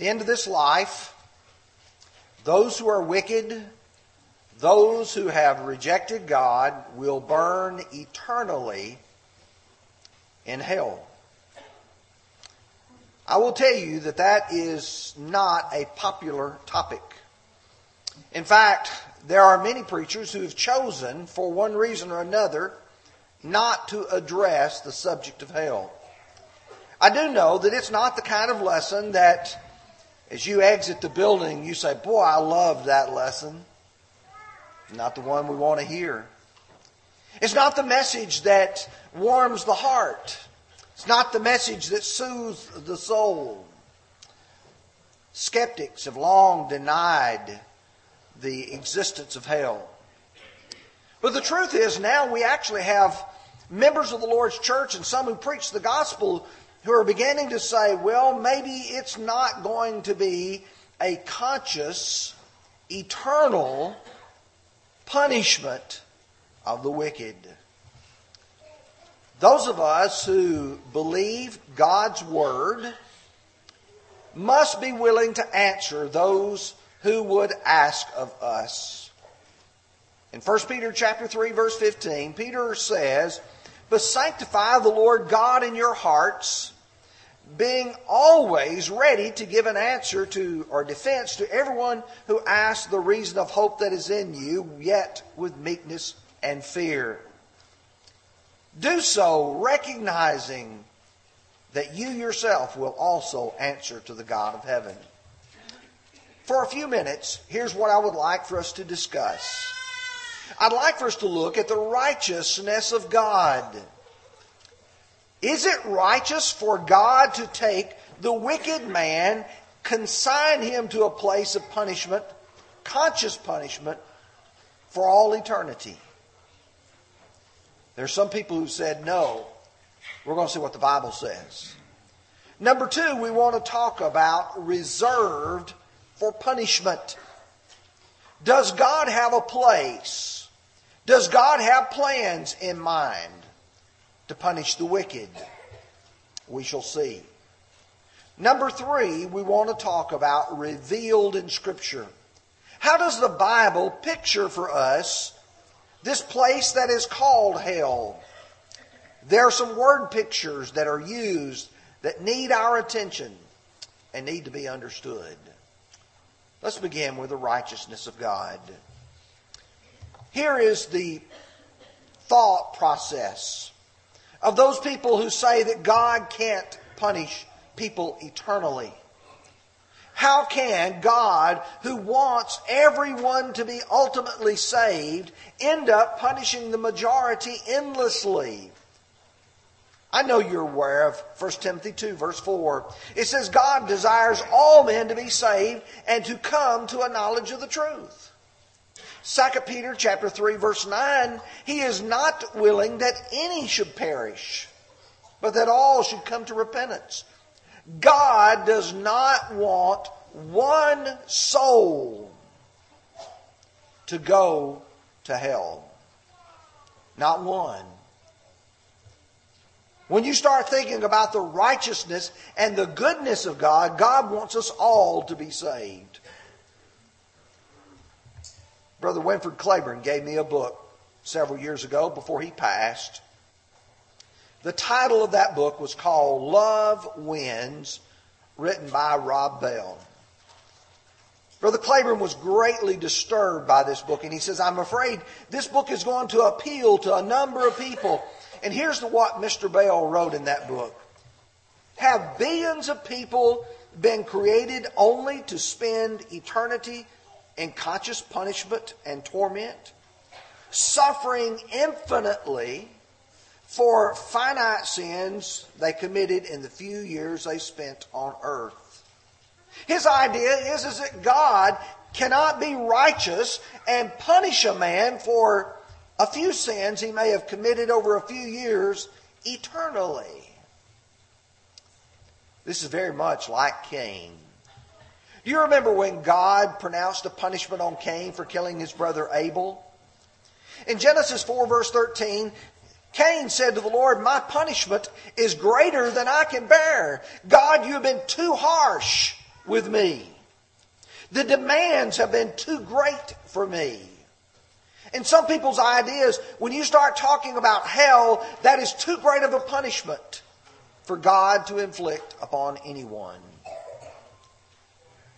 the end of this life, those who are wicked, those who have rejected God, will burn eternally in hell. I will tell you that that is not a popular topic. In fact, there are many preachers who have chosen, for one reason or another, not to address the subject of hell. I do know that it's not the kind of lesson that as you exit the building, you say, Boy, I loved that lesson. Not the one we want to hear. It's not the message that warms the heart. It's not the message that soothes the soul. Skeptics have long denied the existence of hell. But the truth is, now we actually have members of the Lord's church and some who preach the gospel who are beginning to say, well, maybe it's not going to be a conscious, eternal punishment of the wicked. Those of us who believe God's word must be willing to answer those who would ask of us. In 1 Peter chapter 3 verse 15, Peter says, "But sanctify the Lord God in your hearts, being always ready to give an answer to or defense to everyone who asks the reason of hope that is in you, yet with meekness and fear." Do so recognizing that you yourself will also answer to the God of heaven. For a few minutes, here's what I would like for us to discuss. I'd like for us to look at the righteousness of God. Is it righteous for God to take the wicked man, consign him to a place of punishment, conscious punishment, for all eternity? There are some people who said no. We're going to see what the Bible says. Number two, we want to talk about reserved for punishment. Does God have a place? Does God have plans in mind to punish the wicked? We shall see. Number three, we want to talk about revealed in Scripture. How does the Bible picture for us this place that is called hell. There are some word pictures that are used that need our attention and need to be understood. Let's begin with the righteousness of God. Here is the thought process of those people who say that God can't punish people eternally. How can God, who wants everyone to be ultimately saved, end up punishing the majority endlessly? I know you're aware of 1 Timothy 2 verse 4. It says God desires all men to be saved and to come to a knowledge of the truth. 2 Peter chapter 3 verse 9, he is not willing that any should perish, but that all should come to repentance. God does not want one soul to go to hell. Not one. When you start thinking about the righteousness and the goodness of God, God wants us all to be saved. Brother Winford Claiborne gave me a book several years ago before he passed. The title of that book was called Love Wins, written by Rob Bell. Brother Claiborne was greatly disturbed by this book, and he says, I'm afraid this book is going to appeal to a number of people. And here's what Mr. Bell wrote in that book Have billions of people been created only to spend eternity in conscious punishment and torment? Suffering infinitely for finite sins they committed in the few years they spent on earth. His idea is, is that God cannot be righteous and punish a man for a few sins he may have committed over a few years eternally. This is very much like Cain. Do you remember when God pronounced a punishment on Cain for killing his brother Abel? In Genesis 4, verse 13, Cain said to the Lord, My punishment is greater than I can bear. God, you have been too harsh with me. The demands have been too great for me. And some people's ideas, when you start talking about hell, that is too great of a punishment for God to inflict upon anyone.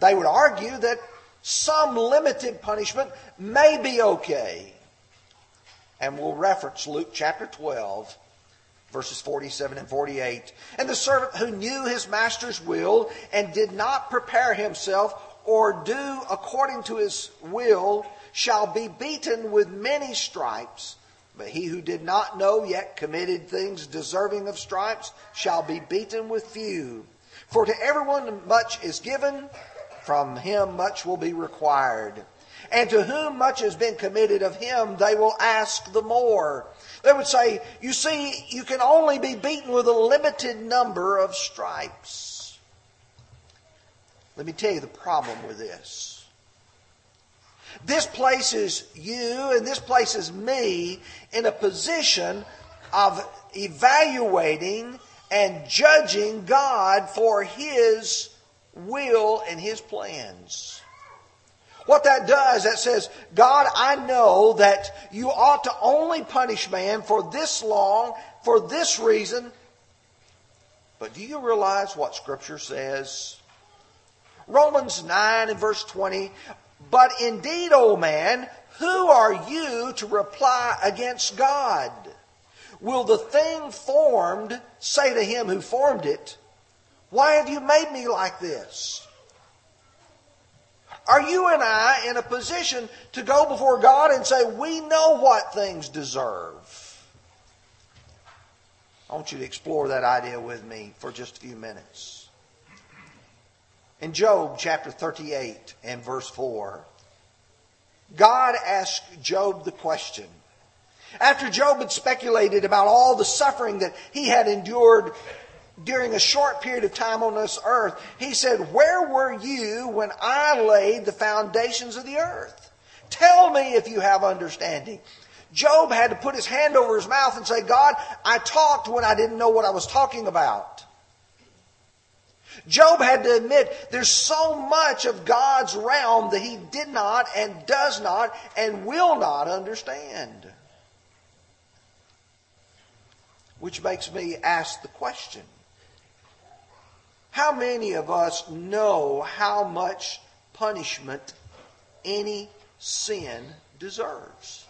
They would argue that some limited punishment may be okay. And we'll reference Luke chapter 12, verses 47 and 48. And the servant who knew his master's will and did not prepare himself or do according to his will shall be beaten with many stripes. But he who did not know yet committed things deserving of stripes shall be beaten with few. For to everyone much is given, from him much will be required. And to whom much has been committed of him, they will ask the more. They would say, You see, you can only be beaten with a limited number of stripes. Let me tell you the problem with this. This places you and this places me in a position of evaluating and judging God for His will and His plans. What that does, that says, God, I know that you ought to only punish man for this long, for this reason. But do you realize what Scripture says? Romans 9 and verse 20. But indeed, O man, who are you to reply against God? Will the thing formed say to him who formed it, Why have you made me like this? Are you and I in a position to go before God and say, We know what things deserve? I want you to explore that idea with me for just a few minutes. In Job chapter 38 and verse 4, God asked Job the question. After Job had speculated about all the suffering that he had endured during a short period of time on this earth, he said, Where were you when I laid the foundations of the earth? Tell me if you have understanding. Job had to put his hand over his mouth and say, God, I talked when I didn't know what I was talking about. Job had to admit there's so much of God's realm that he did not and does not and will not understand. Which makes me ask the question how many of us know how much punishment any sin deserves?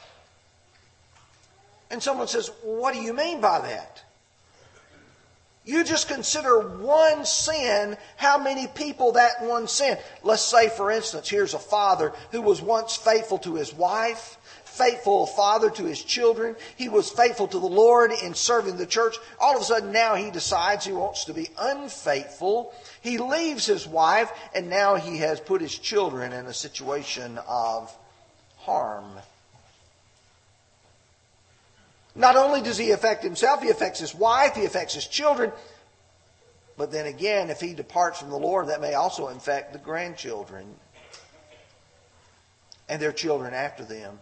And someone says, What do you mean by that? You just consider one sin, how many people that one sin. Let's say, for instance, here's a father who was once faithful to his wife, faithful father to his children. He was faithful to the Lord in serving the church. All of a sudden now he decides he wants to be unfaithful. He leaves his wife and now he has put his children in a situation of harm. Not only does he affect himself, he affects his wife, he affects his children. But then again, if he departs from the Lord, that may also infect the grandchildren and their children after them.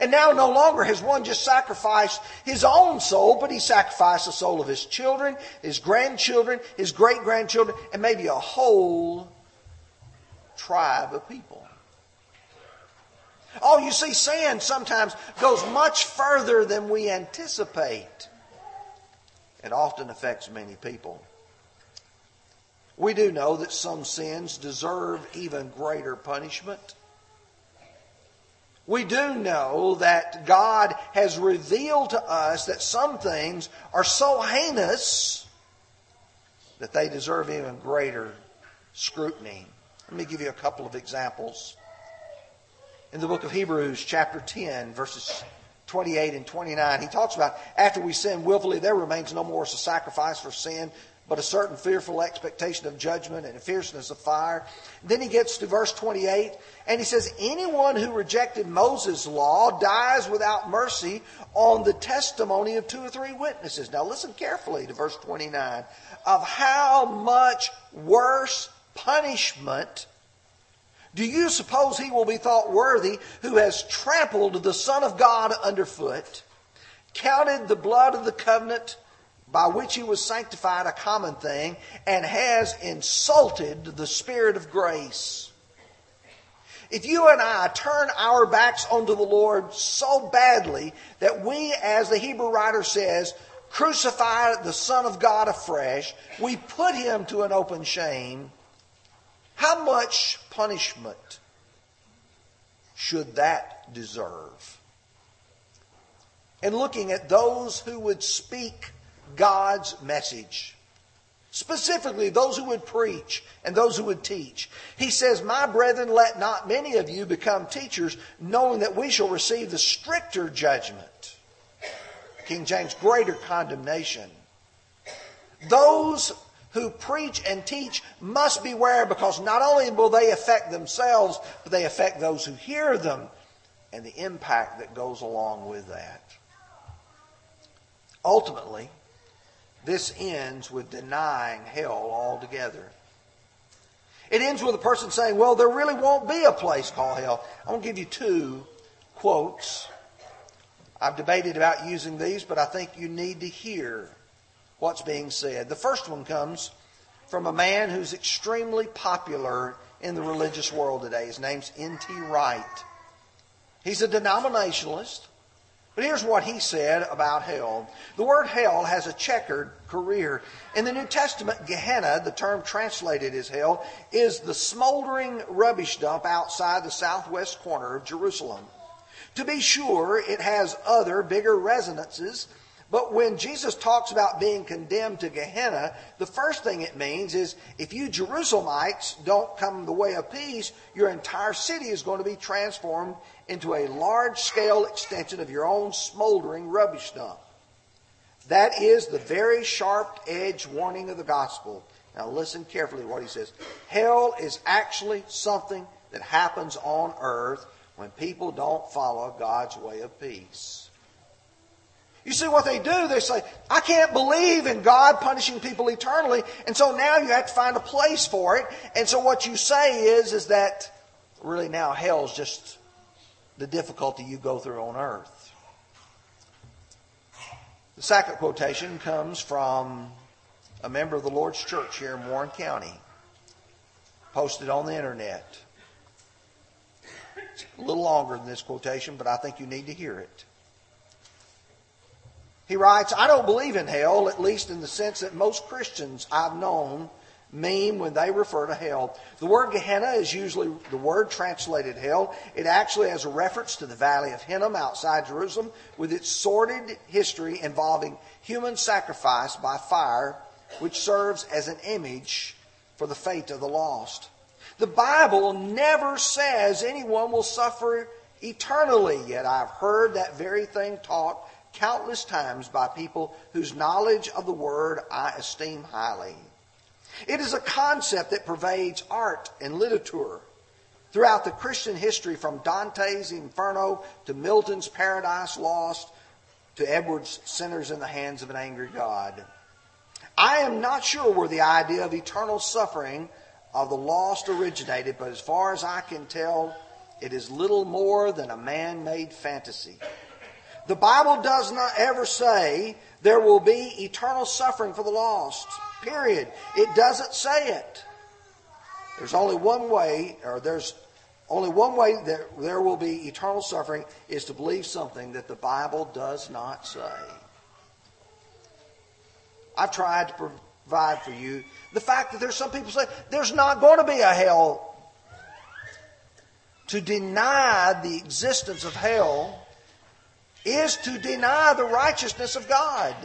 And now no longer has one just sacrificed his own soul, but he sacrificed the soul of his children, his grandchildren, his great grandchildren, and maybe a whole tribe of people. Oh, you see, sin sometimes goes much further than we anticipate. It often affects many people. We do know that some sins deserve even greater punishment. We do know that God has revealed to us that some things are so heinous that they deserve even greater scrutiny. Let me give you a couple of examples in the book of Hebrews, chapter 10, verses 28 and 29, he talks about after we sin willfully, there remains no more as a sacrifice for sin, but a certain fearful expectation of judgment and a fierceness of fire. Then he gets to verse 28, and he says, Anyone who rejected Moses' law dies without mercy on the testimony of two or three witnesses. Now listen carefully to verse 29 of how much worse punishment do you suppose he will be thought worthy who has trampled the Son of God underfoot, counted the blood of the covenant by which he was sanctified a common thing and has insulted the Spirit of grace. If you and I turn our backs onto the Lord so badly that we, as the Hebrew writer says, crucify the Son of God afresh, we put him to an open shame, how much punishment should that deserve? And looking at those who would speak God's message. Specifically, those who would preach and those who would teach. He says, My brethren, let not many of you become teachers, knowing that we shall receive the stricter judgment. King James, greater condemnation. Those who preach and teach must beware because not only will they affect themselves, but they affect those who hear them and the impact that goes along with that. Ultimately, this ends with denying hell altogether. It ends with a person saying, Well, there really won't be a place called hell. I'm going to give you two quotes. I've debated about using these, but I think you need to hear what's being said. The first one comes from a man who's extremely popular in the religious world today. His name's N.T. Wright. He's a denominationalist. But here's what he said about hell. The word hell has a checkered career. In the New Testament, Gehenna, the term translated as hell, is the smoldering rubbish dump outside the southwest corner of Jerusalem. To be sure, it has other, bigger resonances but when Jesus talks about being condemned to Gehenna, the first thing it means is if you Jerusalemites don't come the way of peace, your entire city is going to be transformed into a large scale extension of your own smoldering rubbish dump. That is the very sharp edge warning of the gospel. Now listen carefully what he says. Hell is actually something that happens on earth when people don't follow God's way of peace. You see what they do? They say, I can't believe in God punishing people eternally, and so now you have to find a place for it. And so what you say is, is that really now hell's just the difficulty you go through on earth. The second quotation comes from a member of the Lord's church here in Warren County, posted on the internet. It's a little longer than this quotation, but I think you need to hear it. He writes, I don't believe in hell, at least in the sense that most Christians I've known mean when they refer to hell. The word Gehenna is usually the word translated hell. It actually has a reference to the valley of Hinnom outside Jerusalem with its sordid history involving human sacrifice by fire, which serves as an image for the fate of the lost. The Bible never says anyone will suffer eternally, yet I've heard that very thing taught countless times by people whose knowledge of the Word I esteem highly. It is a concept that pervades art and literature throughout the Christian history from Dante's Inferno to Milton's Paradise Lost to Edwards' Sinners in the Hands of an Angry God. I am not sure where the idea of eternal suffering of the lost originated, but as far as I can tell, it is little more than a man made fantasy. The Bible does not ever say there will be eternal suffering for the lost. Period. It doesn't say it. There's only one way, or there's only one way that there will be eternal suffering is to believe something that the Bible does not say. I've tried to provide for you the fact that there's some people say there's not going to be a hell. To deny the existence of hell is to deny the righteousness of God.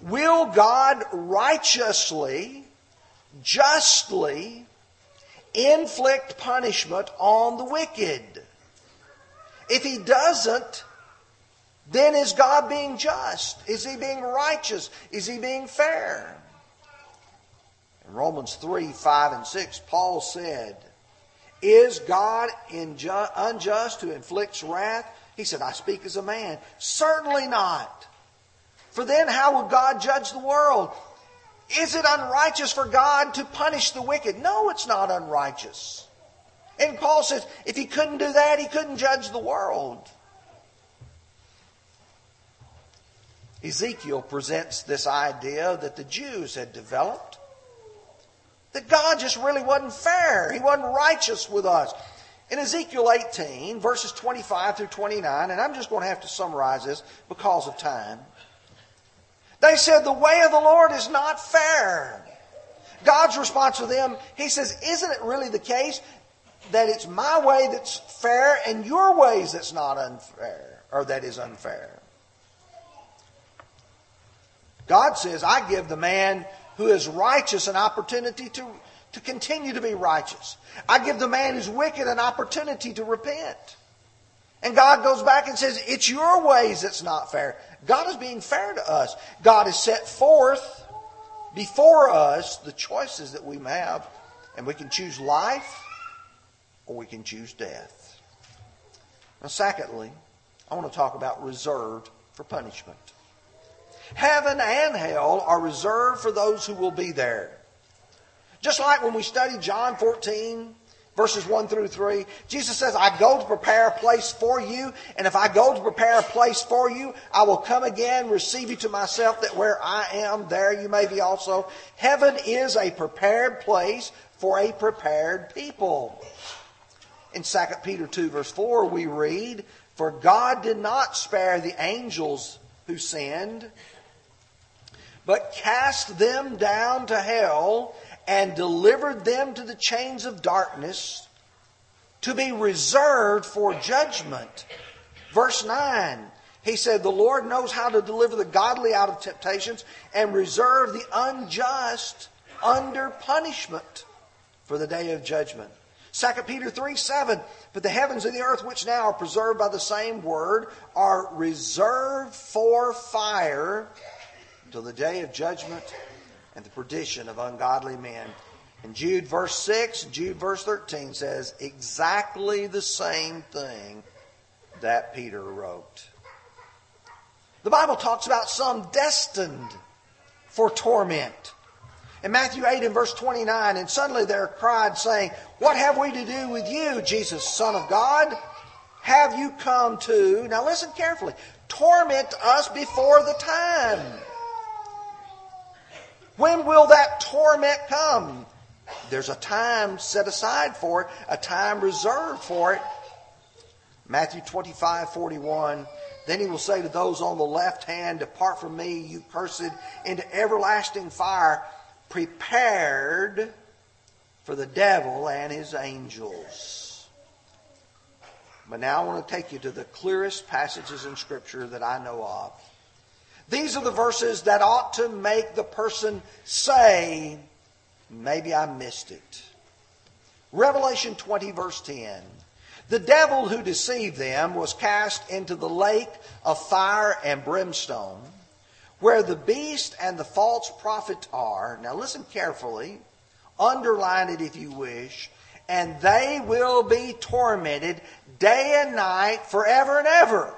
Will God righteously, justly inflict punishment on the wicked? If he doesn't, then is God being just? Is he being righteous? Is he being fair? In Romans 3 5 and 6, Paul said, Is God unjust who inflicts wrath? He said, I speak as a man. Certainly not. For then how would God judge the world? Is it unrighteous for God to punish the wicked? No, it's not unrighteous. And Paul says, if he couldn't do that, he couldn't judge the world. Ezekiel presents this idea that the Jews had developed that God just really wasn't fair. He wasn't righteous with us. In Ezekiel 18, verses 25 through 29, and I'm just going to have to summarize this because of time. They said, The way of the Lord is not fair. God's response to them, He says, Isn't it really the case that it's my way that's fair and your ways that's not unfair, or that is unfair? God says, I give the man who is righteous an opportunity to, to continue to be righteous. I give the man who's wicked an opportunity to repent. And God goes back and says, It's your ways that's not fair. God is being fair to us. God has set forth before us the choices that we have, and we can choose life or we can choose death. Now, secondly, I want to talk about reserved for punishment. Heaven and hell are reserved for those who will be there. Just like when we study John 14, verses 1 through 3, Jesus says, I go to prepare a place for you, and if I go to prepare a place for you, I will come again, receive you to myself, that where I am, there you may be also. Heaven is a prepared place for a prepared people. In 2 Peter 2, verse 4, we read, For God did not spare the angels who sinned, but cast them down to hell and delivered them to the chains of darkness to be reserved for judgment. Verse 9, he said, The Lord knows how to deliver the godly out of temptations and reserve the unjust under punishment for the day of judgment. 2 Peter 3 7, but the heavens and the earth, which now are preserved by the same word, are reserved for fire until the day of judgment and the perdition of ungodly men. And Jude verse 6, Jude verse 13 says exactly the same thing that Peter wrote. The Bible talks about some destined for torment. In Matthew 8 and verse 29, and suddenly there cried, saying, What have we to do with you, Jesus, Son of God? Have you come to, now listen carefully, torment us before the time? When will that torment come? There's a time set aside for it, a time reserved for it. Matthew 25, 41. Then he will say to those on the left hand, Depart from me, you cursed, into everlasting fire, prepared for the devil and his angels. But now I want to take you to the clearest passages in Scripture that I know of. These are the verses that ought to make the person say, maybe I missed it. Revelation 20, verse 10. The devil who deceived them was cast into the lake of fire and brimstone, where the beast and the false prophet are. Now listen carefully. Underline it if you wish. And they will be tormented day and night forever and ever.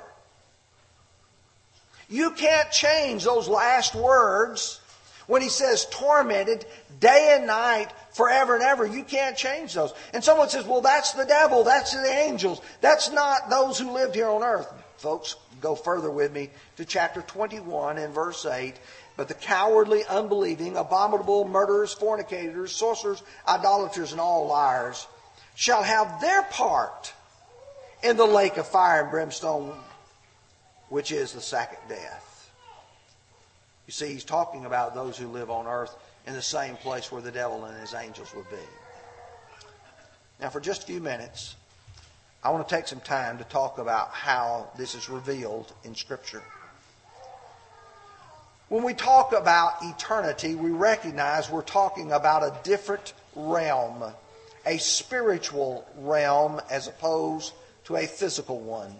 You can't change those last words when he says tormented day and night forever and ever. You can't change those. And someone says, well, that's the devil. That's the angels. That's not those who lived here on earth. Folks, go further with me to chapter 21 and verse 8. But the cowardly, unbelieving, abominable, murderers, fornicators, sorcerers, idolaters, and all liars shall have their part in the lake of fire and brimstone which is the second death. You see, he's talking about those who live on earth in the same place where the devil and his angels would be. Now, for just a few minutes, I want to take some time to talk about how this is revealed in Scripture. When we talk about eternity, we recognize we're talking about a different realm, a spiritual realm as opposed to a physical one.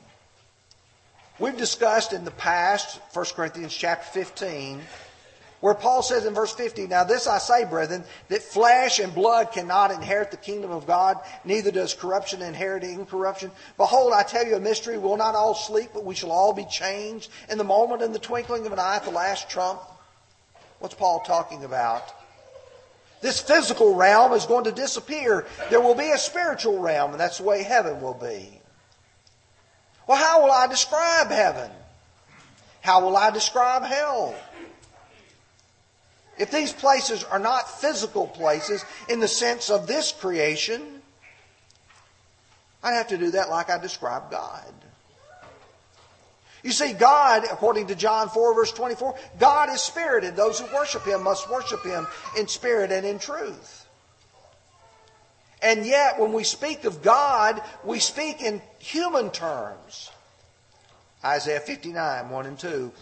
We've discussed in the past, 1 Corinthians chapter 15, where Paul says in verse 50, Now this I say, brethren, that flesh and blood cannot inherit the kingdom of God, neither does corruption inherit incorruption. Behold, I tell you a mystery, we'll not all sleep, but we shall all be changed in the moment, in the twinkling of an eye, at the last trump. What's Paul talking about? This physical realm is going to disappear. There will be a spiritual realm, and that's the way heaven will be. Well, how will I describe heaven? How will I describe hell? If these places are not physical places in the sense of this creation, I'd have to do that like I describe God. You see, God, according to John 4, verse 24, God is spirit, and those who worship Him must worship Him in spirit and in truth. And yet, when we speak of God, we speak in human terms. Isaiah 59, 1 and 2.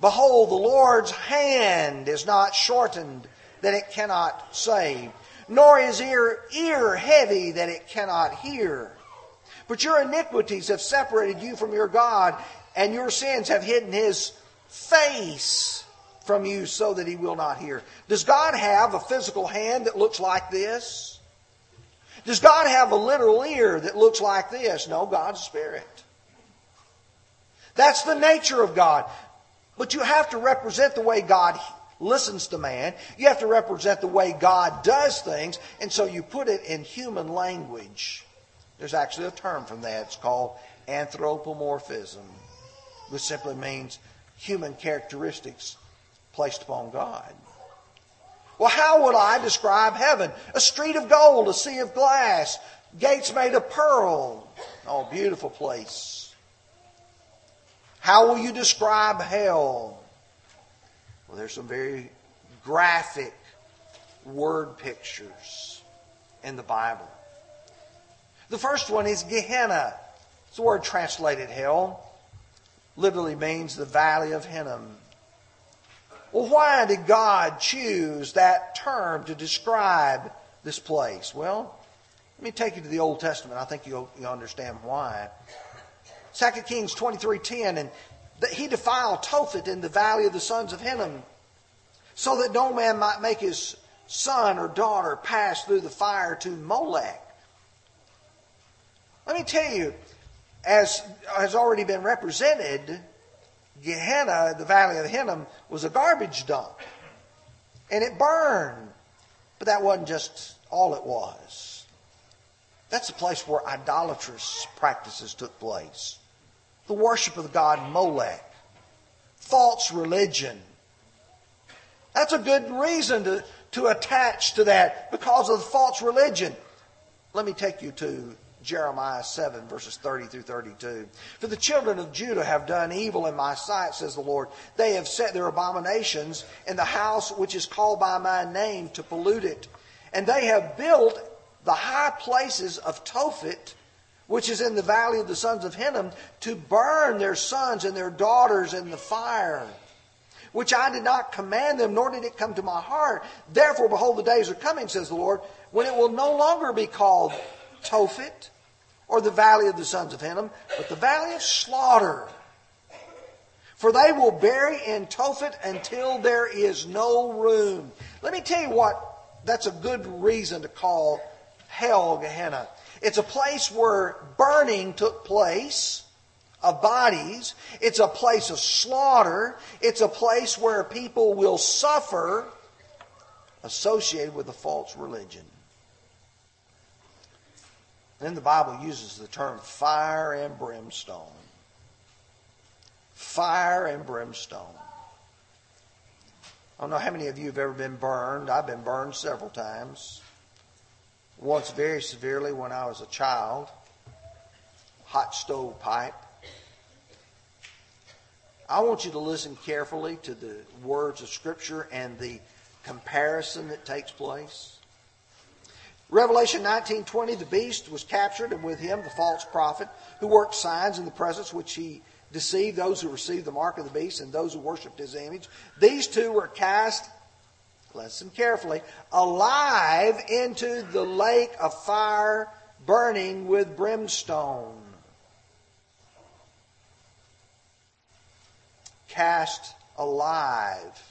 Behold, the Lord's hand is not shortened that it cannot save, nor his ear, ear heavy that it cannot hear. But your iniquities have separated you from your God, and your sins have hidden his face from you so that he will not hear. Does God have a physical hand that looks like this? Does God have a literal ear that looks like this? No, God's spirit. That's the nature of God. But you have to represent the way God listens to man. You have to represent the way God does things, and so you put it in human language. There's actually a term from that. It's called anthropomorphism, which simply means human characteristics placed upon God. Well, how would I describe heaven? A street of gold, a sea of glass, gates made of pearl. Oh, beautiful place. How will you describe hell? Well, there's some very graphic word pictures in the Bible. The first one is Gehenna. It's the word translated hell. Literally means the valley of Hinnom. Well, why did God choose that term to describe this place? Well, let me take you to the Old Testament. I think you'll, you'll understand why. 2 Kings 23.10, and that he defiled Tophet in the valley of the sons of Hinnom, so that no man might make his son or daughter pass through the fire to Molech. Let me tell you, as has already been represented, Gehenna, the valley of Hinnom, was a garbage dump. And it burned. But that wasn't just all it was. That's a place where idolatrous practices took place the worship of the god Molech, false religion. That's a good reason to, to attach to that because of the false religion. Let me take you to Jeremiah 7, verses 30 through 32. For the children of Judah have done evil in my sight, says the Lord. They have set their abominations in the house which is called by my name to pollute it. And they have built the high places of Tophet which is in the valley of the sons of Hinnom, to burn their sons and their daughters in the fire, which I did not command them, nor did it come to my heart. Therefore, behold, the days are coming, says the Lord, when it will no longer be called Tophet, or the valley of the sons of Hinnom, but the valley of slaughter. For they will bury in Tophet until there is no room. Let me tell you what, that's a good reason to call hell Gehenna. It's a place where burning took place of bodies. It's a place of slaughter. It's a place where people will suffer associated with a false religion. Then the Bible uses the term fire and brimstone. Fire and brimstone. I don't know how many of you have ever been burned. I've been burned several times once very severely when I was a child. Hot stove pipe. I want you to listen carefully to the words of Scripture and the comparison that takes place. Revelation 19:20 the beast was captured and with him the false prophet who worked signs in the presence which he deceived those who received the mark of the beast and those who worshipped his image. These two were cast listen carefully, alive into the lake of fire burning with brimstone. Cast alive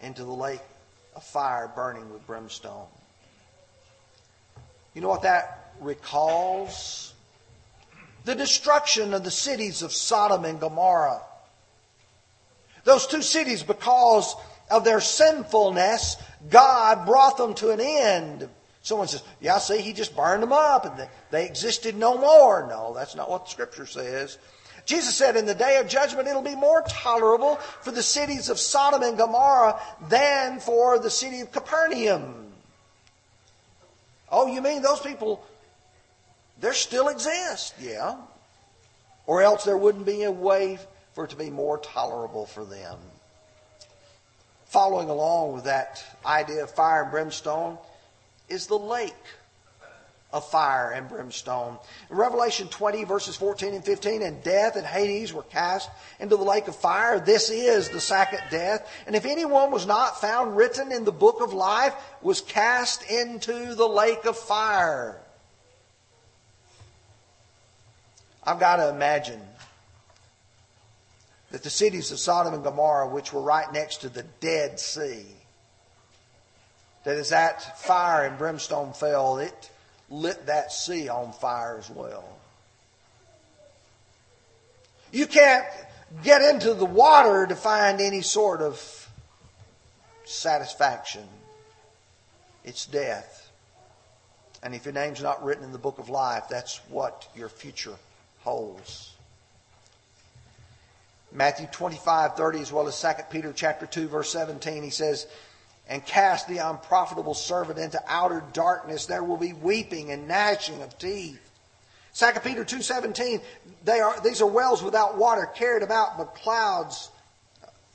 into the lake of fire burning with brimstone. You know what that recalls? The destruction of the cities of Sodom and Gomorrah. Those two cities, because of their sinfulness, God brought them to an end. Someone says, Yeah, see, he just burned them up and they existed no more. No, that's not what the scripture says. Jesus said, in the day of judgment, it'll be more tolerable for the cities of Sodom and Gomorrah than for the city of Capernaum. Oh, you mean those people, they still exist? Yeah. Or else there wouldn't be a way for it to be more tolerable for them. Following along with that idea of fire and brimstone is the lake of fire and brimstone. In Revelation 20, verses 14 and 15, and death and Hades were cast into the lake of fire. This is the second death. And if anyone was not found written in the book of life, was cast into the lake of fire. I've got to imagine that the cities of Sodom and Gomorrah, which were right next to the Dead Sea, that as that fire and brimstone fell, it lit that sea on fire as well. You can't get into the water to find any sort of satisfaction. It's death. And if your name's not written in the book of life, that's what your future holds. Matthew 25, 30, as well as 2 Peter chapter 2, verse 17, he says, and cast the unprofitable servant into outer darkness. There will be weeping and gnashing of teeth. 2 Peter 2.17, they are, these are wells without water, carried about by clouds,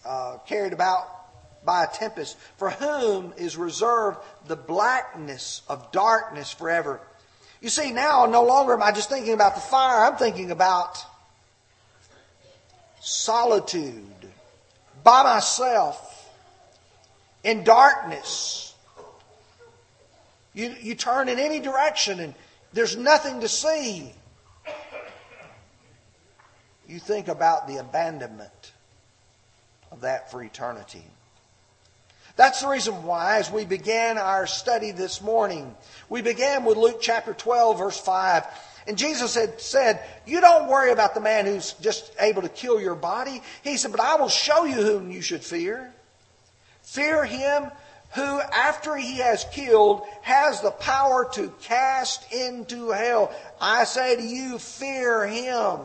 uh, carried about by a tempest, for whom is reserved the blackness of darkness forever. You see, now no longer am I just thinking about the fire, I'm thinking about solitude, by myself, in darkness. You, you turn in any direction and there's nothing to see. You think about the abandonment of that for eternity. That's the reason why, as we began our study this morning, we began with Luke chapter 12, verse 5. And Jesus had said, You don't worry about the man who's just able to kill your body. He said, But I will show you whom you should fear. Fear him who, after he has killed, has the power to cast into hell. I say to you, fear him.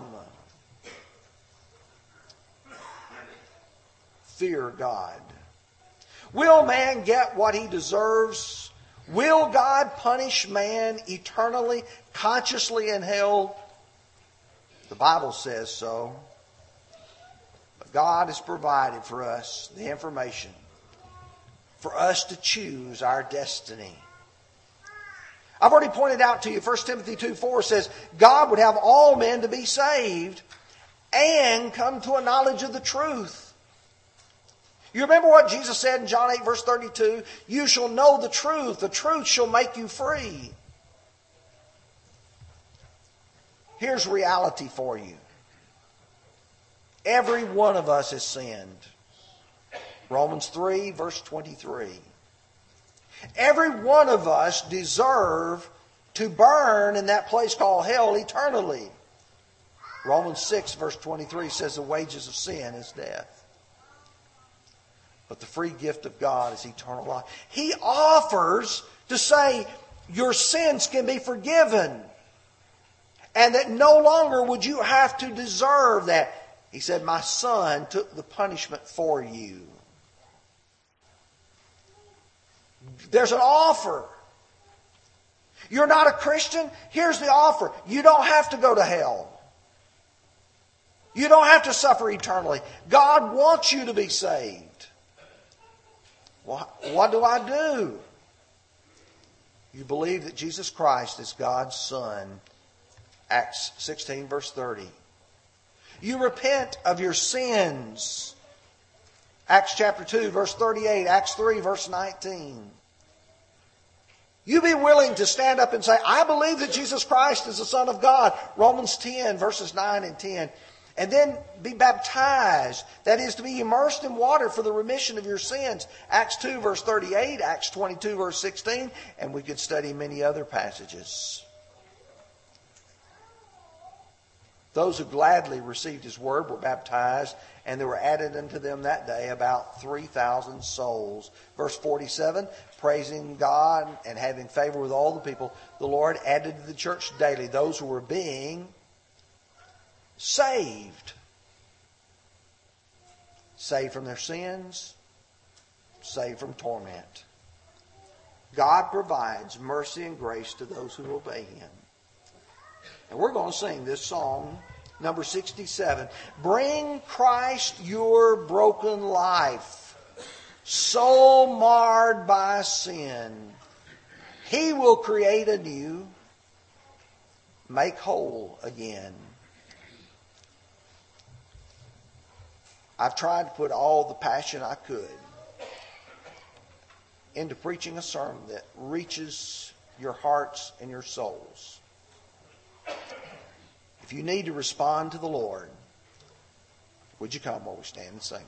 Fear God. Will man get what he deserves? Will God punish man eternally, consciously in hell? The Bible says so. But God has provided for us the information for us to choose our destiny. I've already pointed out to you, 1 Timothy 2 4 says, God would have all men to be saved and come to a knowledge of the truth. You remember what Jesus said in John 8, verse 32? You shall know the truth. The truth shall make you free. Here's reality for you. Every one of us has sinned. Romans 3, verse 23. Every one of us deserve to burn in that place called hell eternally. Romans 6, verse 23 says the wages of sin is death. But the free gift of God is eternal life. He offers to say your sins can be forgiven. And that no longer would you have to deserve that. He said, My son took the punishment for you. There's an offer. You're not a Christian? Here's the offer. You don't have to go to hell. You don't have to suffer eternally. God wants you to be saved. What, what do I do? You believe that Jesus Christ is God's Son. Acts 16, verse 30. You repent of your sins. Acts chapter 2, verse 38. Acts 3, verse 19. You be willing to stand up and say, I believe that Jesus Christ is the Son of God. Romans 10, verses 9 and 10. And then be baptized. That is to be immersed in water for the remission of your sins. Acts 2, verse 38, Acts 22, verse 16, and we could study many other passages. Those who gladly received his word were baptized, and there were added unto them that day about 3,000 souls. Verse 47 Praising God and having favor with all the people, the Lord added to the church daily those who were being saved. Saved from their sins, saved from torment. God provides mercy and grace to those who obey Him. And we're going to sing this song, number 67. Bring Christ your broken life, soul marred by sin. He will create anew, make whole again. I've tried to put all the passion I could into preaching a sermon that reaches your hearts and your souls. If you need to respond to the Lord, would you come while we stand and sing?